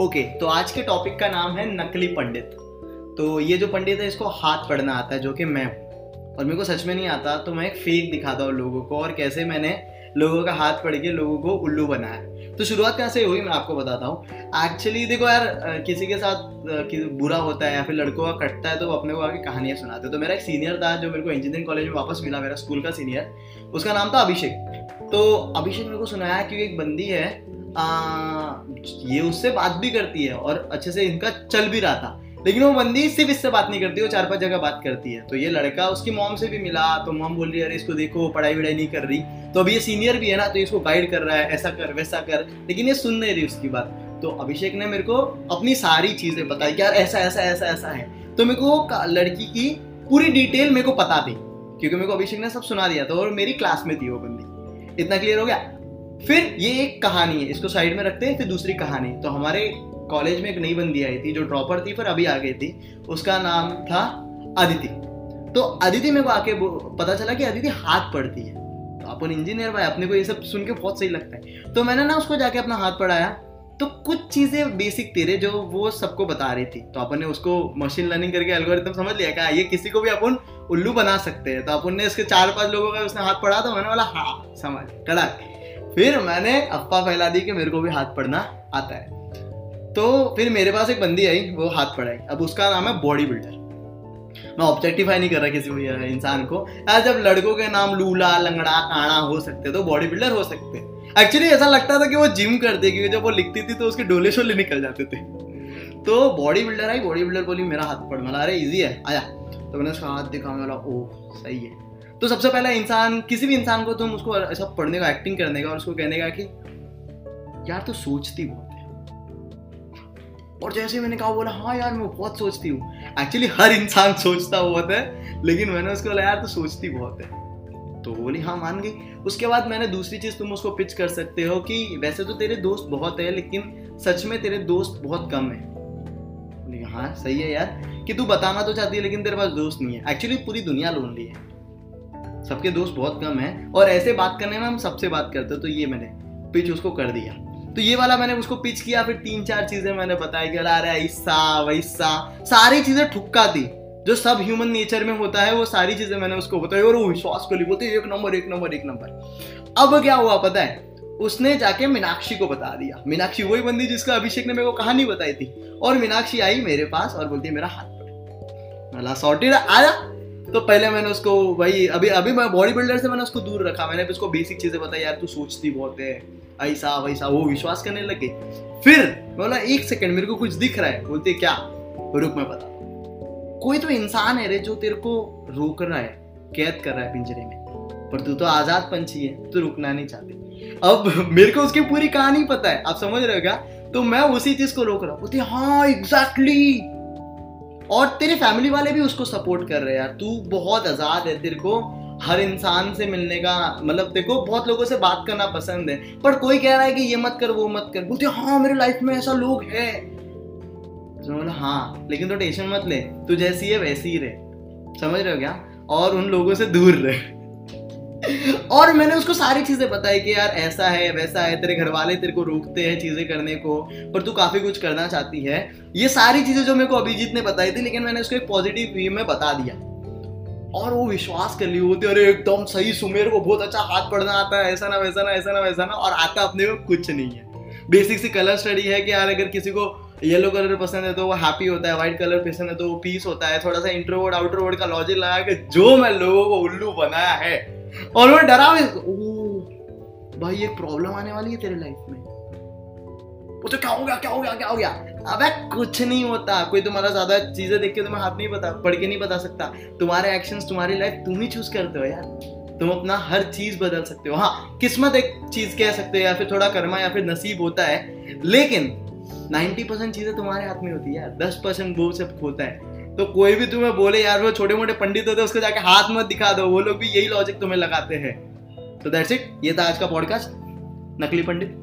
Okay तो आज के टॉपिक का नाम है नकली पंडित। तो ये जो पंडित है, इसको हाथ पढ़ना आता है, जो कि मैं हूँ। और मेरे को सच में नहीं आता तो मैं एक फेक दिखाता हूँ लोगों को, और कैसे मैंने लोगों का हाथ पढ़ के लोगों को उल्लू बनाया। तो शुरुआत कहाँ कैसे हुई, मैं आपको बताता हूँ। एक्चुअली देखो यार किसी के साथ बुरा होता है या फिर लड़कों का कटता है तो वो अपने को आगे कहानियाँ सुनाते तो मेरा एक सीनियर था, जो मेरे को इंजीनियरिंग कॉलेज में वापस मिला, मेरा स्कूल का सीनियर उसका नाम था अभिषेक। तो अभिषेक मेरे को सुनाया कि एक बंदी है आ, ये उससे बात भी करती है और अच्छे से इनका चल भी रहा था। लेकिन वो बंदी सिर्फ़ इससे बात नहीं करती वो चार पाँच जगह बात करती है। तो ये लड़का उसकी मॉम से भी मिला तो मॉम बोल रही है अरे इसको देखो पढ़ाई वढ़ाई नहीं कर रही। तो अभी ये सीनियर भी है ना तो इसको गाइड कर रहा है ऐसा कर वैसा कर। लेकिन ये सुन नहीं रही उसकी बात। तो अभिषेक ने मेरे को अपनी सारी चीज़ें बताई कि यार ऐसा ऐसा ऐसा ऐसा है। तो मेरे को लड़की की पूरी डिटेल मेरे को पता थी क्योंकि मेरे को अभिषेक ने सब सुना दिया था और मेरी क्लास में थी वो बंदी। इतना क्लियर हो गया? फिर ये एक कहानी है, इसको साइड में रखते हैं, फिर दूसरी कहानी। तो हमारे कॉलेज में एक नई बंदी आई थी, जो ड्रॉपर थी फिर अभी आ गई थी। उसका नाम था अदिति तो अदिति मेरे को आके पता चला कि अदिति हाथ पढ़ती है। तो अपन इंजीनियर भाई, अपने को ये सब सुन के बहुत सही लगता है। तो मैंने ना उसको जाके अपना हाथ पढ़ाया। तो कुछ चीज़ें बेसिक तेरे, जो वो सबको बता रही थी। तो अपन ने उसको मशीन लर्निंग करके एल्गोरिथम समझ लिया क्या ये किसी को भी अपन उल्लू बना सकते हैं। तो अपन ने इसके चार पाँच लोगों का उसने हाथ पढ़ा तो मैंने बोला हाँ समझ कड़क फिर मैंने अफवाह फैला दी कि मेरे को भी हाथ पढ़ना आता है। तो फिर मेरे पास एक बंदी आई, वो हाथ पढ़ाई। अब उसका नाम है बॉडी बिल्डर। मैं ऑब्जेक्टिफाई नहीं कर रहा किसी को इंसान को। यार, जब लड़कों के नाम लूला, लंगड़ा काना हो सकते तो बॉडी बिल्डर हो सकते। एक्चुअली ऐसा लगता था कि वो जिम करते, क्योंकि जब वो लिखती थी तो उसके डोले शोले निकल जाते थे। तो बॉडी बिल्डर आई, बॉडी बिल्डर बोली, मेरा हाथ पढ़। मला अरे इजी है, आया। तो मैंने उसका हाथ दिखा मेरा ओह, सही है। तो सबसे पहला इंसान, किसी भी इंसान को तुम उसको ऐसा पढ़ने का एक्टिंग करने का और उसको कहने का कि, यार तो सोचती बहुत है। और जैसे मैंने कहा, बोला हाँ यार, मैं बहुत सोचती हूँ। एक्चुअली हर इंसान सोचता बहुत है, लेकिन मैंने उसको बोला, यार तो सोचती बहुत है। तो बोली हाँ मान गई। उसके बाद मैंने दूसरी चीज़ तुम उसको पिच कर सकते हो कि, वैसे तो तेरे दोस्त बहुत है, लेकिन सच में तेरे दोस्त बहुत कम है। हाँ सही है यार। कि तू बताना तो चाहती है, लेकिन तेरे पास दोस्त नहीं है। एक्चुअली पूरी दुनिया लोनली है। सबके दोस्त बहुत कम है। और ऐसे बात करने में हम सबसे बात करते हैं तो ये मैंने पिच उसको कर दिया। तो ये वाला मैंने उसको पिच किया, फिर तीन चार चीज़ें मैंने बताई कि, अरे ऐसा वैसा सारी चीज़ें ठुक्का दी। जो सब ह्यूमन नेचर में होता है, वो सारी चीज़ें मैंने उसको बताई और वो विश्वास को बोलते, एक नंबर एक नंबर एक नंबर। अब क्या हुआ पता है? उसने जाके मीनाक्षी को बता दिया। मीनाक्षी वही बंदी जिसका अभिषेक ने मेरे को कहानी बताई थी। और मीनाक्षी आई मेरे पास और बोलती, मेरा हाथ पड़े सॉर्टेड आया। तो पहले मैंने उसको भाई, अभी अभी मैं बॉडी बिल्डर से मैंने उसको दूर रखा। मैंने उसको बेसिक चीज़ें बताई, यार, तू सोचती बहुत है, ऐसा, वैसा। वो विश्वास करने लगे। फिर बोला, एक सेकंड मेरे को कुछ दिख रहा है। बोलते, क्या? रुक, मैं बता कोई तो इंसान है रे जो तेरे को रोक रहा है, कैद कर रहा है पिंजरे में। पर तू तो आज़ाद पंछी है, तू रुकना नहीं चाहती। अब मेरे को उसकी पूरी कहानी पता है, आप समझ रहे हो क्या? तो मैं उसी चीज़ को रोक रहा हूँ। हाँ एग्जैक्टली और तेरे फैमिली वाले भी उसको सपोर्ट कर रहे हैं यार। तू बहुत आज़ाद है, तेरे को हर इंसान से मिलने का मतलब देखो बहुत लोगों से बात करना पसंद है। पर कोई कह रहा है कि ये मत कर, वो मत कर। बोलते हाँ मेरे लाइफ में ऐसा लोग है। तो बोला हाँ लेकिन तो टेंशन मत ले। तू जैसी है, वैसी ही रहे। समझ रहे हो क्या? और उन लोगों से दूर रहे। और मैंने उसको सारी चीज़ें बताई कि यार ऐसा है, वैसा है, तेरे घर वाले तेरे को रोकते हैं चीज़ें करने को, पर तू काफ़ी कुछ करना चाहती है। ये सारी चीज़ें जो मेरे को अभिजीत ने बताई थी, लेकिन मैंने उसको एक पॉजिटिव वे में बता दिया। और वो विश्वास कर ली होती अरे, एकदम सही, सुमेर को बहुत अच्छा हाथ पढ़ना आता है, ऐसा ना, वैसा ना, ऐसा ना, वैसा ना। और आता अपने को कुछ नहीं है। बेसिक सी कलर स्टडी है कि यार अगर किसी को येलो कलर पसंद है तो वो हैप्पी होता है व्हाइट कलर पसंद है तो वो पीस होता है, थोड़ा सा इंट्रोवर्ड आउटरवर्ड का लॉजिक लगा के जो मैं लोगों को उल्लू बनाया है और वो डरा भाई, एक प्रॉब्लम आने वाली है तेरे लाइफ में. वो तो क्या हो गया, क्या हो गया, क्या हो गया? अबे कुछ नहीं होता। कोई तुम्हारा ज़्यादा चीज़ें देख के तुम्हें हाथ नहीं बता, पढ़ के नहीं बता सकता। तुम्हारे एक्शंस तुम्हारी लाइफ तुम ही चूज़ करते हो यार। तुम अपना हर चीज़ बदल सकते हो। हाँ किस्मत एक चीज़ कह सकते हो, या फिर थोड़ा कर्मा, या फिर नसीब होता है। लेकिन 90 परसेंट चीज़ें तुम्हारे हाथ में होती है 10 परसेंट वो सब होता है। तो कोई भी तुम्हें बोले, यार, वो छोटे मोटे पंडित होते उसको जाके हाथ मत दिखा दो, वो लोग भी यही लॉजिक तुम्हें लगाते हैं। तो दैट्स इट ये था आज का पॉडकास्ट नकली पंडित।